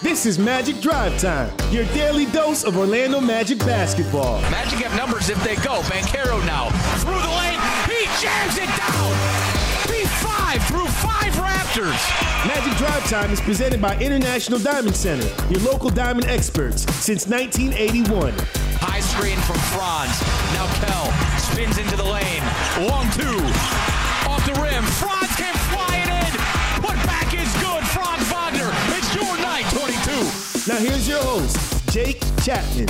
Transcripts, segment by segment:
This is Magic Drive Time, your daily dose of Orlando Magic basketball. Magic have numbers if they go. Banchero now through the lane. He jams it down. B5 through five Raptors. Magic Drive Time is presented by International Diamond Center, your local diamond experts since 1981. High screen from Franz. Now Kell spins into the lane. Long two. Off the rim. Franz Now here's your host, Jake Chapman.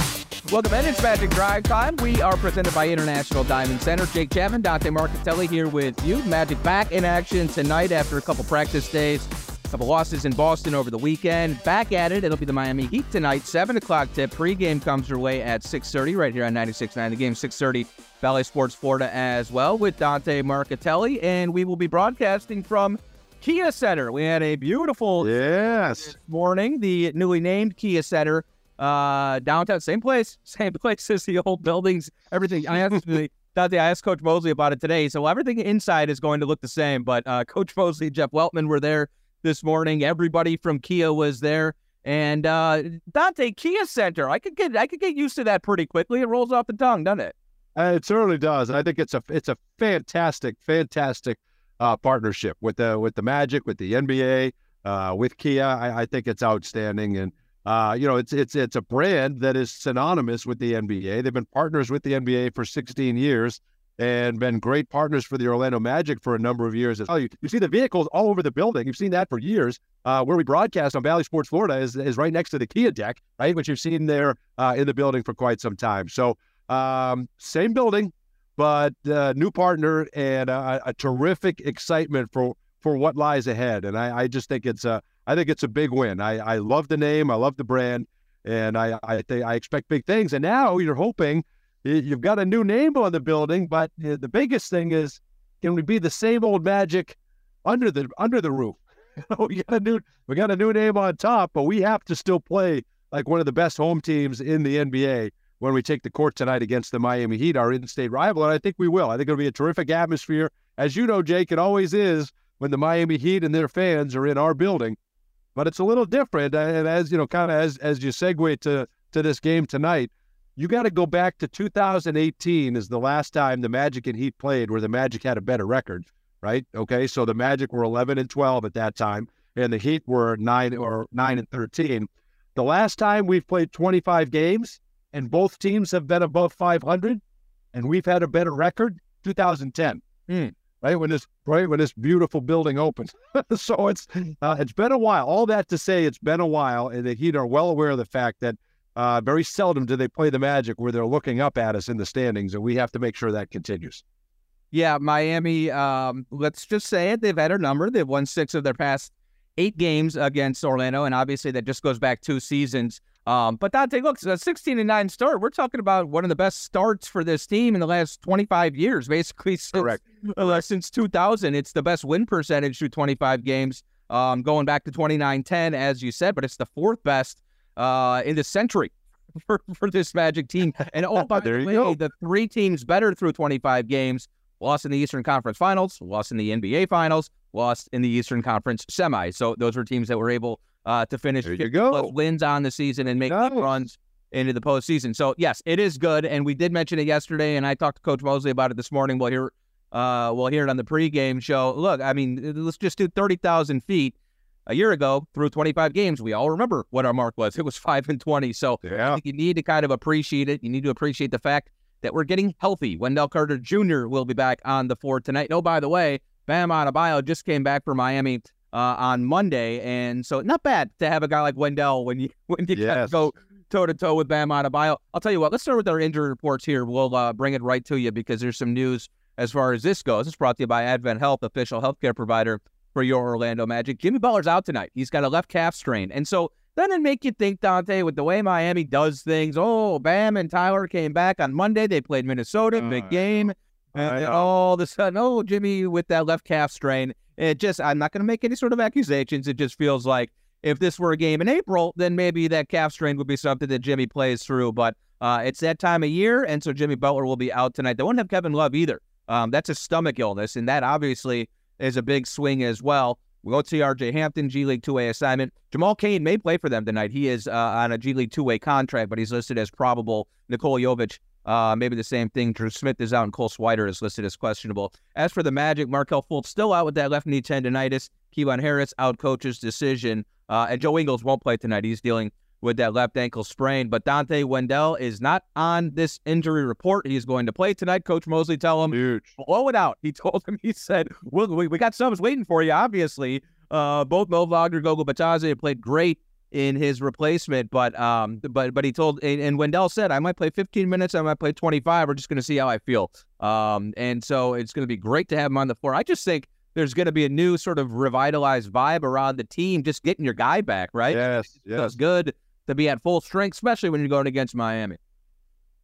Welcome in. It's Magic Drive Time. We are presented by International Diamond Center. Jake Chapman, Dante Marchitelli here with you. Magic back in action tonight after a couple practice days, a couple losses in Boston over the weekend. Back at it. It'll be the Miami Heat tonight. 7 o'clock tip. Pre-game comes your way at 6.30 right here on 96.9. The game 6.30. Bally Sports Florida as well with Dante Marchitelli. And we will be broadcasting from Kia Center. We had a beautiful Yes. morning. The newly named Kia Center, uh, downtown, same place, same place as the old buildings. Everything. I asked the Dante, I asked Coach Mosley about it today. So everything inside is going to look the same. But uh, Coach Mosley, Jeff Weltman were there this morning. Everybody from Kia was there. And uh, Dante Kia Center, I could get I could get used to that pretty quickly. It rolls off the tongue, doesn't it? Uh, it certainly does. I think it's a it's a fantastic, fantastic uh, partnership with the with the Magic, with the NBA, uh, with Kia. I, I think it's outstanding, and uh, you know, it's it's it's a brand that is synonymous with the NBA. They've been partners with the NBA for 16 years and been great partners for the Orlando Magic for a number of years. Oh, you, you see the vehicles all over the building. You've seen that for years. Uh, where we broadcast on Bally Sports Florida is, is right next to the Kia deck, right, which you've seen there uh, in the building for quite some time. So um, same building, but uh, new partner and a, a terrific excitement for for what lies ahead. And I, I just think it's a I think it's a big win. I, I love the name, I love the brand, and I I think I expect big things. And now you're hoping you've got a new name on the building, but uh, the biggest thing is can we be the same old magic under the under the roof? we got a new we got a new name on top, but we have to still play like one of the best home teams in the NBA when we take the court tonight against the Miami Heat, our in-state rival, and I think we will. I think it'll be a terrific atmosphere, as you know, Jake. It always is when the Miami Heat and their fans are in our building, but it's a little different. And as you know, kind of as as you segue to to this game tonight, you got to go back to 2018 is the last time the Magic and Heat played, where the Magic had a better record, right? Okay, so the Magic were 11 and 12 at that time, and the Heat were nine or nine and 13. The last time we've played 25 games and both teams have been above 500, and we've had a better record. 2010, Hmm. right when this right when this beautiful building opened. so it's uh, it's been a while. All that to say, it's been a while, and the Heat are well aware of the fact that uh, very seldom do they play the Magic where they're looking up at us in the standings, and we have to make sure that continues. Yeah, Miami, um, let's just say it. They've had a number. They've won six of their past eight games against Orlando, and obviously that just goes back two seasons. Um, but Dante, look, a 16 and 9 start. We're talking about one of the best starts for this team in the last 25 years, basically since, Correct. uh, since 2000. It's the best win percentage through 25 games, um, going back to 29 10, as you said, but it's the fourth best uh, in the century for, for this Magic team. And oh, by the way, the three teams better through 25 games lost in the Eastern Conference Finals, lost in the NBA Finals, lost in the Eastern Conference Semi. So those were teams that were able uh, to finish There you go. wins on the season and make Nice. runs into the postseason. So yes, it is good, and we did mention it yesterday, and I talked to Coach Mosley about it this morning. We'll hear, uh, we'll hear it on the pregame show. Look, I mean, let's just do thirty thousand feet. A year ago, through 25 games, we all remember what our mark was. It was five and 20. So Yeah, you need to kind of appreciate it. You need to appreciate the fact that we're getting healthy. Wendell Carter Jr. will be back on the floor tonight. Oh, by the way, Bam Adebayo just came back from Miami uh, on Monday, and so not bad to have a guy like Wendell when you when you Yes. go toe to toe with Bam Adebayo. I'll tell you what. Let's start with our injury reports here. We'll uh, bring it right to you because there's some news as far as this goes. It's brought to you by Advent Health, official healthcare provider for your Orlando Magic. Jimmy Butler's out tonight. He's got a left calf strain, and so then it make you think, Dante, with the way Miami does things. Oh, Bam and Tyler came back on Monday. They played Minnesota, Uh, big game. And, and all of a sudden, oh, Jimmy with that left calf strain. It just, I'm not going to make any sort of accusations. It just feels like if this were a game in April, then maybe that calf strain would be something that Jimmy plays through. But uh, it's that time of year, and so Jimmy Butler will be out tonight. They won't have Kevin Love either. Um, that's a stomach illness, and that obviously is a big swing as well. We go to see RJ Hampton, G League 2A assignment. Jamal Cain may play for them tonight. He is uh, on a G League 2A contract, but he's listed as probable. Nikola Jovic, uh, maybe the same thing. Drew Smith is out, and Cole Swider is listed as questionable. As for the Magic, Markelle Fultz still out with that left knee tendonitis. Kevon Harris out coach's decision. Uh, and Joe Ingles won't play tonight. He's dealing with that left ankle sprain. But Dante Wendell is not on this injury report. He's going to play tonight. Coach Mosley tell him, Huge. blow it out. He told him, he said, we, we, we got subs waiting for you, obviously. Uh, both Mo Wagner, Goga Bitadze played great in his replacement, but um, but but he told and, and Wendell said I might play 15 minutes, I might play 25. We're just going to see how I feel. Um, and so it's going to be great to have him on the floor. I just think there's going to be a new sort of revitalized vibe around the team, just getting your guy back, right? Yes, So it's yes. good to be at full strength, especially when you're going against Miami.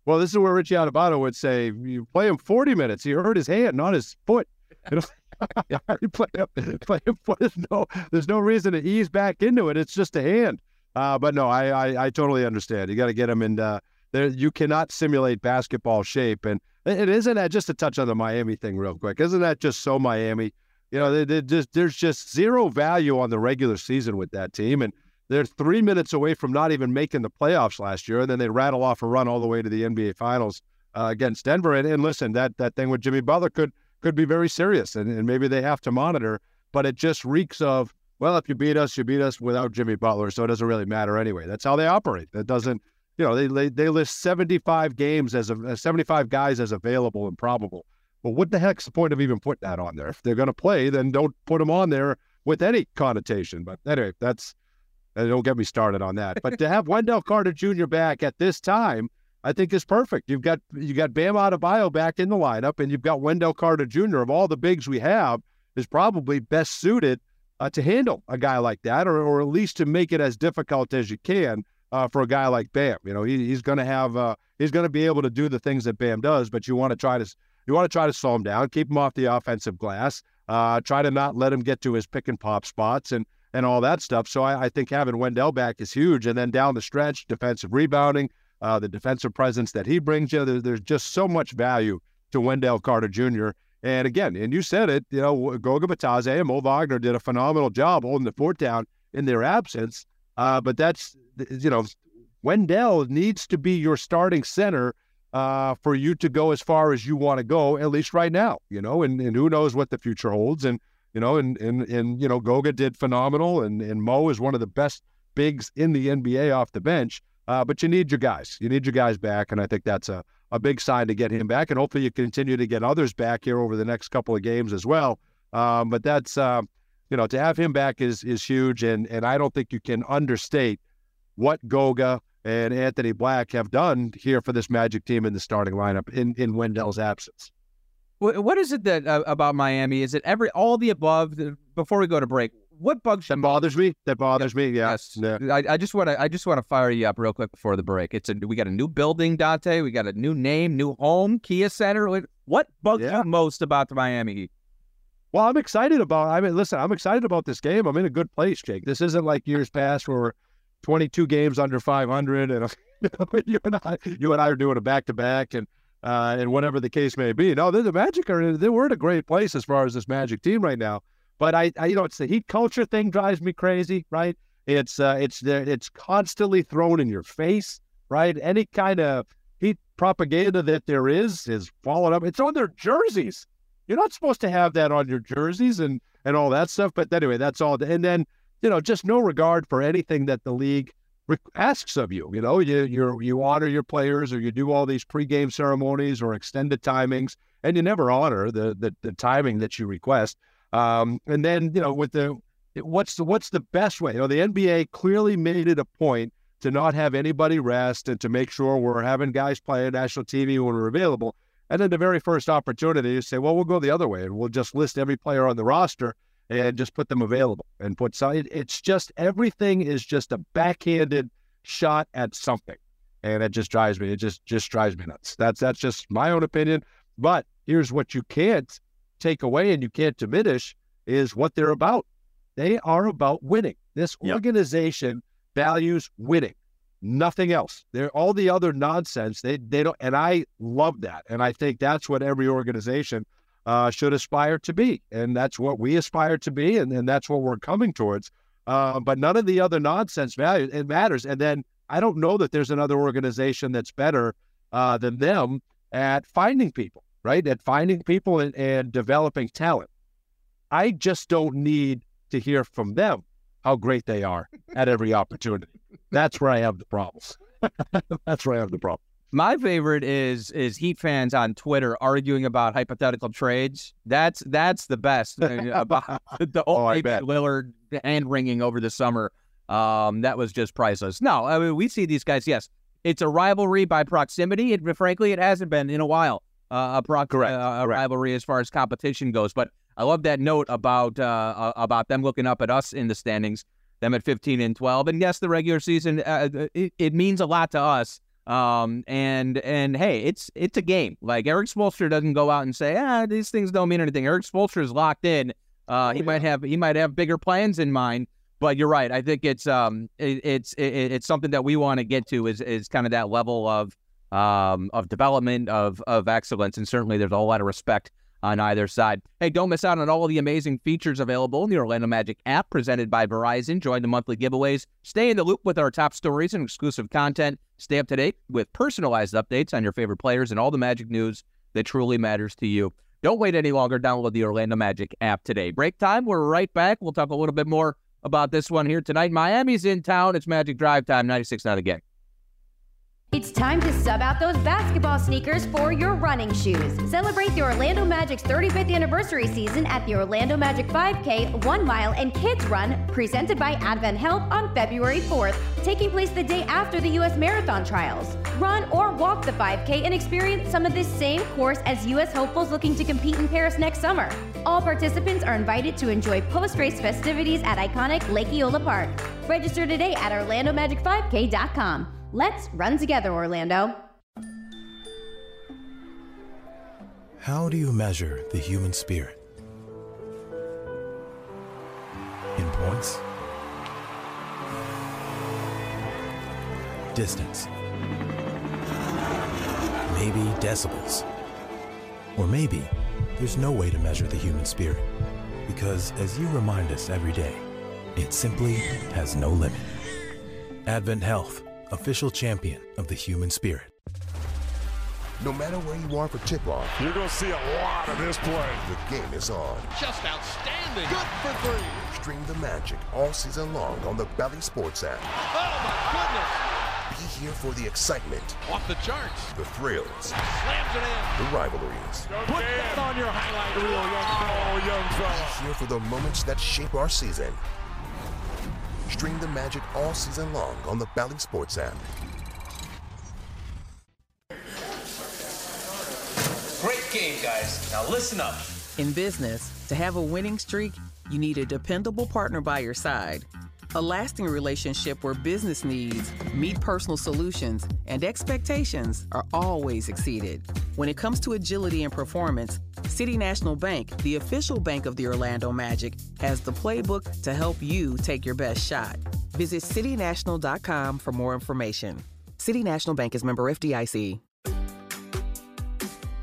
Well, this is where Richie Adubato would say, you play him 40 minutes. He hurt his hand, not his foot. Play play there's no, there's no reason to ease back into it. It's just a hand. Uh, but no, I, I, I totally understand. You got to get him in. Uh, there, you cannot simulate basketball shape, and it isn't that just to touch on the Miami thing real quick. Isn't that just so Miami? You know, they just there's just zero value on the regular season with that team, and they're three minutes away from not even making the playoffs last year, and then they rattle off a run all the way to the NBA Finals uh, against Denver. And, and listen, that that thing with Jimmy Butler could could be very serious, and, and maybe they have to monitor. But it just reeks of well, if you beat us, you beat us without Jimmy Butler, so it doesn't really matter anyway. That's how they operate. That doesn't, you know, they they, list seventy five games as a seventy five guys as available and probable. Well, what the heck's the point of even putting that on there? If they're going to play, then don't put them on there with any connotation. But anyway, that's uh, don't get me started on that. But to have Wendell Carter Jr. back at this time, I think is perfect. You've got you got Bam Adebayo back in the lineup, and you've got Wendell Carter Jr. of all the bigs we have is probably best suited uh, to handle a guy like that, or or at least to make it as difficult as you can uh, for a guy like Bam. You know, he, he's going to have uh, he's going to be able to do the things that Bam does, but you want to try to you want to try to slow him down, keep him off the offensive glass, uh, try to not let him get to his pick and pop spots, and and all that stuff. So I, I think having Wendell back is huge. And then down the stretch, defensive rebounding, uh, the defensive presence that he brings you, there, there's just so much value to Wendell Carter Jr. And again, and you said it, you know, Goga Bitadze and Mo Wagner did a phenomenal job holding the fort down in their absence. Uh, but that's, you know, Wendell needs to be your starting center uh, for you to go as far as you want to go, at least right now, you know, and, and who knows what the future holds. And, you know, and, and, and, you know, Goga did phenomenal and, and Mo is one of the best bigs in the NBA off the bench. Uh, but you need your guys. You need your guys back. And I think that's a, a big sign to get him back. And hopefully you continue to get others back here over the next couple of games as well. Um, but that's, uh, you know, to have him back is is huge. And, and I don't think you can understate what Goga and Anthony Black have done here for this Magic team in the starting lineup in, in Wendell's absence. What, is it that uh, about Miami? Is it every all the above? The, before we go to break, what bugs you That bothers me. That bothers me. Yeah. Yes, Yeah. I, I just want to I just want to fire you up real quick before the break. It's a we got a new building, Dante. We got a new name, new home, Kia Center. What- What bugs Yeah. you most about the Miami Heat? Well, I'm excited about. I mean, listen, I'm excited about this game. I'm in a good place, Jake. This isn't like years past where we're 22 games under 500, and you and I, you and I are doing a back to back, and uh, and whatever the case may be. No, the, the Magic are in, they we're in a great place as far as this Magic team right now. But I, I you know, it's the heat culture thing drives me crazy, right? It's uh, it's it's constantly thrown in your face, right? Any kind of heat propaganda that there is is followed up. It's on their jerseys. You're not supposed to have that on your jerseys and and all that stuff. But anyway, that's all. And then you know, just no regard for anything that the league asks of you. You know, you you you honor your players, or you do all these pregame ceremonies or extended timings, and you never honor the the, the timing that you request. Um, and then you know, with the what's the what's the best way? You know, the NBA clearly made it a point to not have anybody rest and to make sure we're having guys play on national TV when we're available. And then the very first opportunity, you say, well, we'll go the other way and we'll just list every player on the roster and just put them available and put some. it- It's just everything is just a backhanded shot at something, and it just drives me. It just just drives me nuts. That's that's just my own opinion. But here's what you can't take away and you can't diminish is what they're about. They are about winning. This Yep. organization values winning, nothing else. They're all the other nonsense. They they don't, and I love that, and I think that's what every organization uh, should aspire to be. And that's what we aspire to be. And, and that's what we're coming towards. Uh, but none of the other nonsense value, it matters. And then I don't know that there's another organization that's better uh, than them at finding people, right? At finding people and, and developing talent. I just don't need to hear from them how great they are at every opportunity. That's where I have the problems. That's where I have the problem. My favorite is is Heat fans on Twitter arguing about hypothetical trades. That's that's the best about the old oh, Lillard hand wringing over the summer. Um, that was just priceless. No, I mean we see these guys. Yes, it's a rivalry by proximity. It, frankly, it hasn't been in a while. Uh, a, pro- Correct. Uh, a Correct. rivalry as far as competition goes. But I love that note about uh, about them looking up at us in the standings, them at 15 and 12. And yes, the regular season uh, it, it means a lot to us um, and and hey, it's it's a game. Like Erik Spoelstra doesn't go out and say, ah, these things don't mean anything. Erik Spoelstra is locked in. Uh, he yeah. might have he might have bigger plans in mind. But you're right. I think it's um it, it's it, it's something that we want to get to is is kind of that level of um of development of of excellence, and certainly there's a lot of respect on either side. Hey, don't miss out on all the amazing features available in the Orlando Magic app presented by Verizon. Join the monthly giveaways. Stay in the loop with our top stories and exclusive content. Stay up to date with personalized updates on your favorite players and all the Magic news that truly matters to you. Don't wait any longer. Download the Orlando Magic app today. Break time. We're right back. We'll talk a little bit more about this one here tonight. Miami's in town. It's Magic Drive time. 96 now again. It's time to sub out those basketball sneakers for your running shoes. Celebrate the Orlando Magic's 35th anniversary season at the Orlando Magic 5K, 1 Mile, and Kids Run, presented by Advent Health on February 4th, taking place the day after the U.S. Marathon Trials. Run or walk the 5K and experience some of this same course as U.S. hopefuls looking to compete in Paris next summer. All participants are invited to enjoy post-race festivities at iconic Lake Eola Park. Register today at OrlandoMagic5K.com. Let's run together, Orlando. How do you measure the human spirit? In points? Distance? Maybe decibels? Or maybe there's no way to measure the human spirit because, as you remind us every day, it simply has no limit. Advent Health official champion of the human spirit. No matter where you are for tip-off, you're going to see a lot of this play. The game is on. Just outstanding. Good for three. Stream the magic all season long on the Bally Sports app. Oh, my goodness. Be here for the excitement. Off the charts. The thrills. Slams it in. The rivalries. Go Put that on your highlight reel, young fella. Oh, young fella. Be here for the moments that shape our season. Stream the magic all season long on the Bally Sports app. Great game, guys. Now listen up. In business, to have a winning streak, you need a dependable partner by your side. A lasting relationship where business needs meet personal solutions and expectations are always exceeded. When it comes to agility and performance, City National Bank, the official bank of the Orlando Magic, has the playbook to help you take your best shot. Visit citynational.com for more information. City National Bank is member FDIC.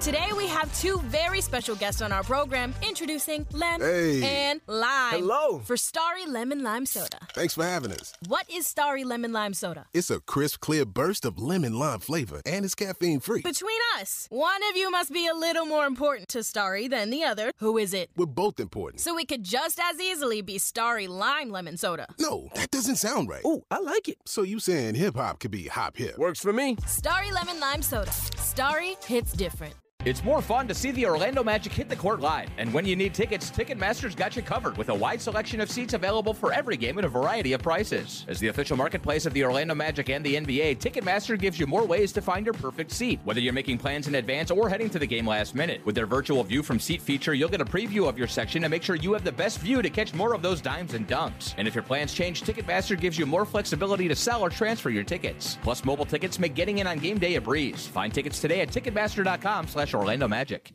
Today we have two very special guests on our program introducing Lem Hey. and Lime. Hello. For Starry Lemon Lime Soda. Thanks for having us. What is Starry Lemon Lime Soda? It's a crisp, clear burst of lemon lime flavor, and it's caffeine free. Between us, one of you must be a little more important to Starry than the other. Who is it? We're both important. So it could just as easily be Starry Lime Lemon Soda. No, that doesn't sound right. Oh, I like it. So you saying hip hop could be hop hip? Works for me. Starry Lemon Lime Soda. Starry hits different. It's more fun to see the Orlando Magic hit the court live. And when you need tickets, Ticketmaster's got you covered with a wide selection of seats available for every game at a variety of prices. As the official marketplace of the Orlando Magic and the NBA, Ticketmaster gives you more ways to find your perfect seat, whether you're making plans in advance or heading to the game last minute. With their virtual view from seat feature, you'll get a preview of your section to make sure you have the best view to catch more of those dimes and dunks. And if your plans change, Ticketmaster gives you more flexibility to sell or transfer your tickets. Plus, mobile tickets make getting in on game day a breeze. Find tickets today at Ticketmaster.com slash Orlando Magic.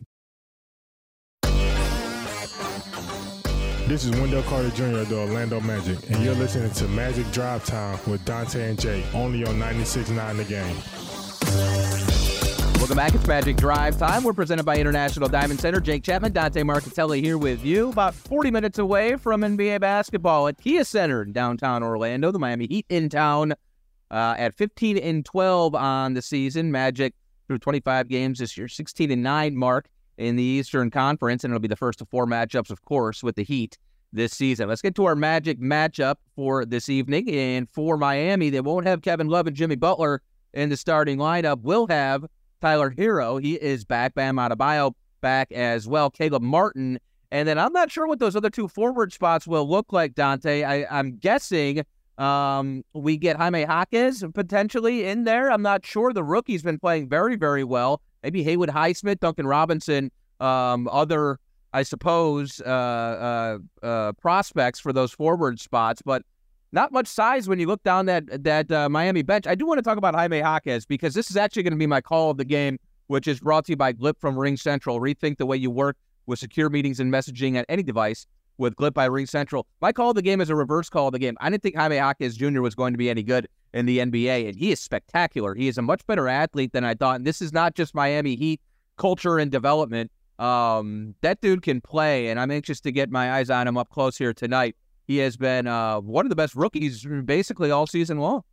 This is Wendell Carter Jr. of the Orlando Magic, and you're listening to Magic Drive Time with Dante and Jay, only on 96.9 The Game. Welcome back. It's Magic Drive Time. We're presented by International Diamond Center. Jake Chapman, Dante Marchitelli here with you. About 40 minutes away from NBA basketball at Kia Center in downtown Orlando. The Miami Heat in town uh, at 15 and 12 on the season. Magic through 25 games this year, 16 and 9 mark in the Eastern Conference, and it'll be the first of four matchups, of course, with the Heat this season. Let's get to our Magic matchup for this evening. And for Miami, they won't have Kevin Love and Jimmy Butler in the starting lineup. We'll have Tyler Herro. He is back. Bam Adebayo back as well. Caleb Martin. And then I'm not sure what those other two forward spots will look like, Dante. I, I'm guessing um, we get Jaime Jaquez potentially in there. I'm not sure. The rookie's been playing very, very well. Maybe Haywood Highsmith, Duncan Robinson, um, other, I suppose, uh, uh, uh, prospects for those forward spots, but not much size when you look down that that uh, Miami bench. I do want to talk about Jaime Jaquez because this is actually going to be my call of the game, which is brought to you by Glip from RingCentral. Rethink the way you work with secure meetings and messaging at any device with Glip by RingCentral. My call of the game is a reverse call of the game. I didn't think Jaime Jaquez Jr. was going to be any good in the NBA, and he is spectacular. He is a much better athlete than I thought. And this is not just Miami Heat culture and development. Um, that dude can play, and I'm anxious to get my eyes on him up close here tonight. He has been uh, one of the best rookies basically all season long.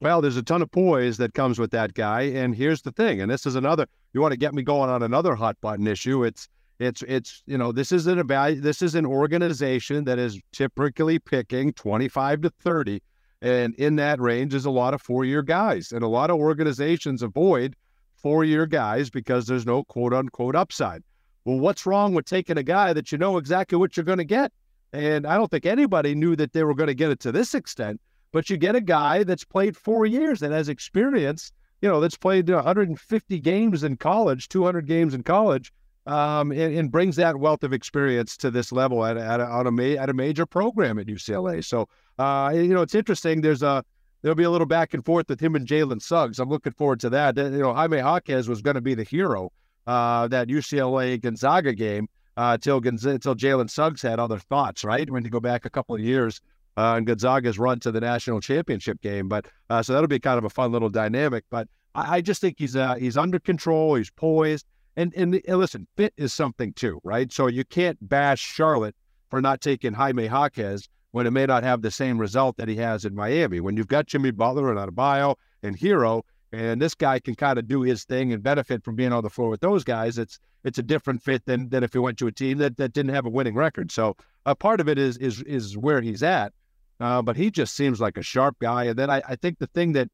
Well, there's a ton of poise that comes with that guy, and here's the thing, and this is another. You want to get me going on another hot button issue? It's it's it's you know this isn't a this is an organization that is typically picking 25 to 30, and in that range is a lot of four year guys, and a lot of organizations avoid four year guys because there's no quote unquote upside. Well, what's wrong with taking a guy that you know exactly what you're going to get? And I don't think anybody knew that they were going to get it to this extent. But you get a guy that's played four years that has experience, you know, that's played 150 games in college, 200 games in college, um, and, and, brings that wealth of experience to this level at, at, a, at, a, ma- at a major program at UCLA. So, uh, you know, it's interesting. There's a there'll be a little back and forth with him and Jalen Suggs. I'm looking forward to that. You know, Jaime Jaquez was going to be the hero uh, that UCLA Gonzaga game uh, until until Jalen Suggs had other thoughts. Right when you go back a couple of years uh, and Gonzaga's run to the national championship game. But uh, so that'll be kind of a fun little dynamic. But I, I just think he's uh, he's under control. He's poised. And, and and listen, fit is something too, right? So you can't bash Charlotte for not taking Jaime Jaquez when it may not have the same result that he has in Miami. When you've got Jimmy Butler and Adebayo and Herro, and this guy can kind of do his thing and benefit from being on the floor with those guys, it's it's a different fit than than if he went to a team that, that didn't have a winning record. So a part of it is is is where he's at. Uh, but he just seems like a sharp guy. And then I, I think the thing that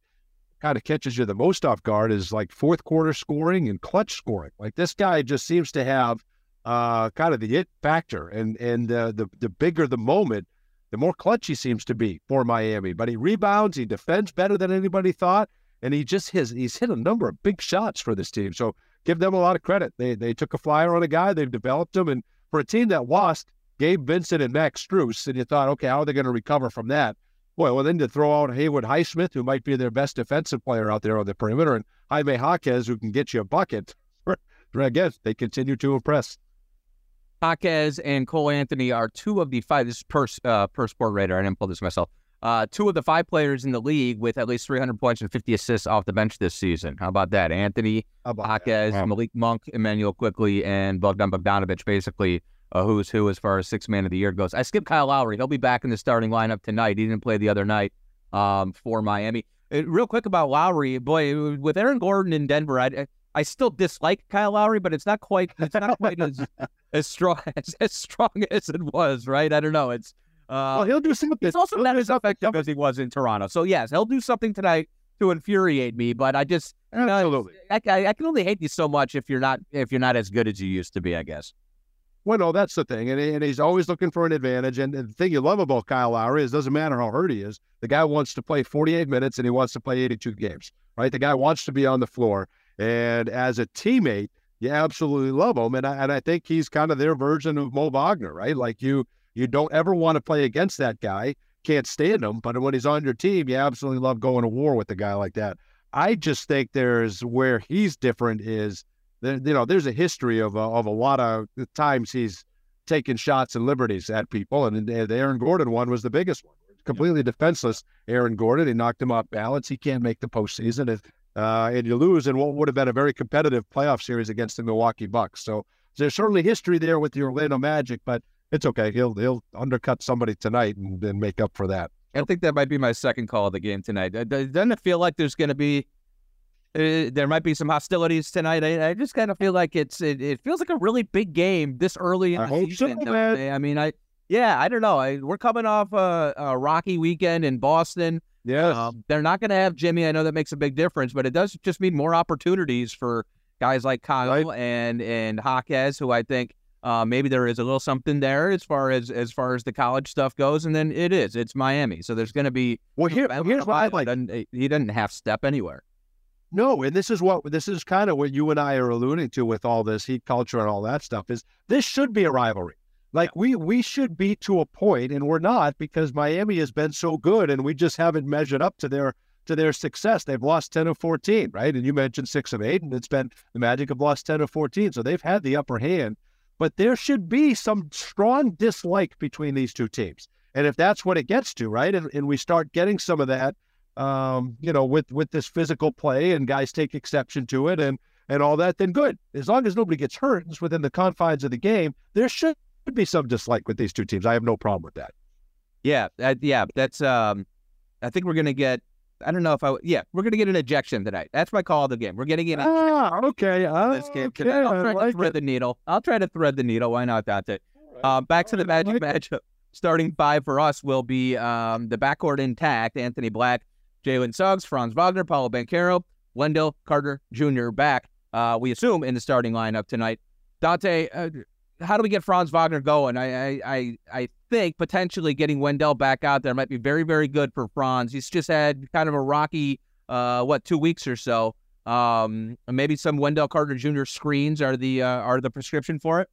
kind of catches you the most off guard is like fourth quarter scoring and clutch scoring. Like this guy just seems to have uh, kind of the it factor, and and uh, the the bigger the moment, the more clutch he seems to be for Miami. But he rebounds, he defends better than anybody thought, and he just has he's hit a number of big shots for this team. So give them a lot of credit. They they took a flyer on a guy, they've developed him, and for a team that lost Gabe Vincent and Max Strus, and you thought, okay, how are they going to recover from that? Boy, well, then to throw out Haywood Highsmith, who might be their best defensive player out there on the perimeter, and Jaime Jaquez, who can get you a bucket. Again, they continue to impress. Jaquez and Cole Anthony are two of the five. This is per, uh, per Sportradar. I didn't pull this myself. uh, two of the five players in the league with at least 300 points and 50 assists off the bench this season. How about that? Anthony Jaquez, Malik Monk, Immanuel Quickley, and Bogdan Bogdanovich, basically a who's who as far as six man of the year goes. I skipped Kyle Lowry. He'll be back in the starting lineup tonight. He didn't play the other night um, for Miami. Uh, real quick about Lowry, boy, with Aaron Gordon in Denver, I I still dislike Kyle Lowry, but it's not quite it's not quite as as strong as, as strong as it was, right? I don't know. It's uh, well, he'll do something. It's also not as effective as he was in Toronto. So yes, he'll do something tonight to infuriate me. But I just absolutely, you know, I, I, I can only hate you so much if you're not if you're not as good as you used to be. I guess. Well, no, that's the thing, and, and he's always looking for an advantage. And the thing you love about Kyle Lowry is, doesn't matter how hurt he is, the guy wants to play 48 minutes and he wants to play 82 games, right? The guy wants to be on the floor, and as a teammate, you absolutely love him. And I, and I think he's kind of their version of Mo Wagner, right? Like you, you don't ever want to play against that guy, can't stand him, but when he's on your team, you absolutely love going to war with a guy like that. I just think there's where he's different is you know, there's a history of of a lot of times he's taken shots and liberties at people, and the Aaron Gordon one was the biggest one. Completely defenseless, Aaron Gordon. He knocked him off balance. He can't make the postseason, and, uh, and you lose in what would have been a very competitive playoff series against the Milwaukee Bucks. So there's certainly history there with the Orlando Magic, but it's okay. He'll he'll undercut somebody tonight and, and make up for that. I think that might be my second call of the game tonight. Doesn't it feel like there's going to be uh, there might be some hostilities tonight. I, I just kind of feel like it's it, it, feels like a really big game this early in I the season. So, I mean, I yeah, I don't know. I, we're coming off a, a, rocky weekend in Boston. Yeah, um, they're not going to have Jimmy. I know that makes a big difference, but it does just mean more opportunities for guys like Kyle right. and and Jaquez, who I think uh, maybe there is a little something there as far as as far as the college stuff goes. And then it is it's Miami, so there's going to be well here here's why I like he doesn't half step anywhere. No, and this is what this is kind of what you and I are alluding to with all this heat culture and all that stuff is this should be a rivalry. Like we we should be to a point, and we're not because Miami has been so good, and we just haven't measured up to their to their success. They've lost ten of fourteen, right? And you mentioned six of eight, and it's been the Magic have lost ten of fourteen, so they've had the upper hand. But there should be some strong dislike between these two teams, and if that's what it gets to, right, and, and we start getting some of that um, you know, with with this physical play and guys take exception to it and and all that, then good. As long as nobody gets hurt, it's within the confines of the game. There should be some dislike with these two teams. I have no problem with that. Yeah, uh, yeah, that's. um I think we're gonna get. I don't know if I. Yeah, we're gonna get an ejection tonight. That's my call of the game. We're getting in. Ah, okay. Uh, this game okay, tonight. I'll try like to thread it. the needle. I'll try to thread the needle. Why not, Dante? Right. Uh, back to the Magic like matchup. Starting five for us will be um, the backcourt intact. Anthony Black, Jalen Suggs, Franz Wagner, Paolo Banchero, Wendell Carter Jr. back, uh, we assume, in the starting lineup tonight. Dante, uh, how do we get Franz Wagner going? I, I, I think potentially getting Wendell back out there might be very, very good for Franz. He's just had kind of a rocky, uh, what, two weeks or so. Um, maybe some Wendell Carter Jr. screens are the uh, are the prescription for it.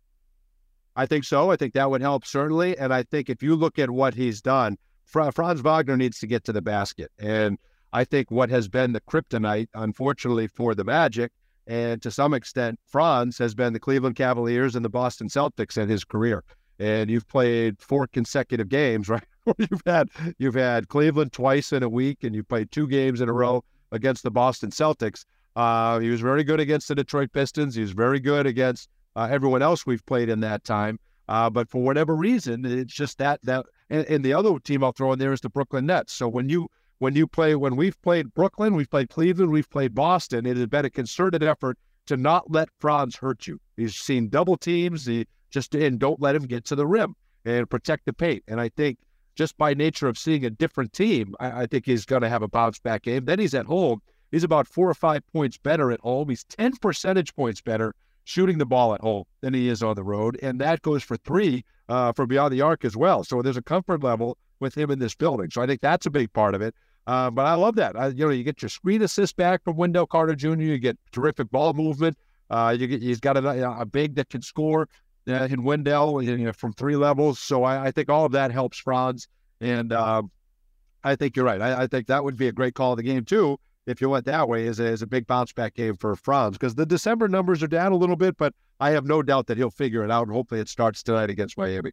I think so. I think that would help certainly. And I think if you look at what he's done, Franz Wagner needs to get to the basket. And I think what has been the kryptonite, unfortunately, for the Magic, and to some extent, Franz has been the Cleveland Cavaliers and the Boston Celtics in his career. And you've played four consecutive games, right? you've had you've had Cleveland twice in a week, and you played two games in a row against the Boston Celtics. Uh, he was very good against the Detroit Pistons. He was very good against uh, everyone else we've played in that time. Uh, but for whatever reason, it's just that that and, and, the other team I'll throw in there is the Brooklyn Nets. So when you when you play when we've played Brooklyn, we've played Cleveland, we've played Boston, it has been a concerted effort to not let Franz hurt you. He's seen double teams, he just and don't let him get to the rim and protect the paint. And I think just by nature of seeing a different team, I, I think he's going to have a bounce back game. Then he's at home. He's about four or five points better at home. He's 10 percentage points better shooting the ball at home than he is on the road. And that goes for three uh, from beyond the arc as well. So there's a comfort level with him in this building. So I think that's a big part of it. Uh, but I love that. I, you know, you get your screen assist back from Wendell Carter Jr. You get terrific ball movement. Uh, you get he's got a, a big that can score uh, in Wendell you know, from three levels. So I, I, think all of that helps Franz. And um, I think you're right. I, I, think that would be a great call of the game too if you went that way, is a, is a big bounce back game for Franz because the December numbers are down a little bit, but I have no doubt that he'll figure it out. And hopefully it starts tonight against Miami.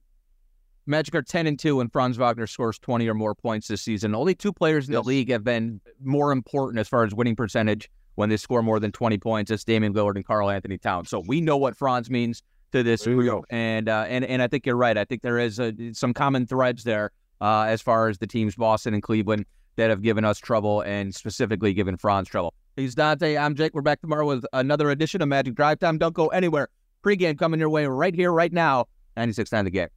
Magic are 10 and 2 when Franz Wagner scores 20 or more points this season. Only two players in the league have been more important as far as winning percentage when they score more than 20 points. It's Damian Lillard and Karl Anthony Towns. So we know what Franz means to this group. And, uh, and, and I think you're right. I think there is a, some common threads there uh, as far as the teams Boston and Cleveland that have given us trouble and specifically given Franz trouble. He's Dante. I'm Jake. We're back tomorrow with another edition of Magic Drive Time. Don't go anywhere. Pre-game coming your way right here, right now. 96.9 The Game.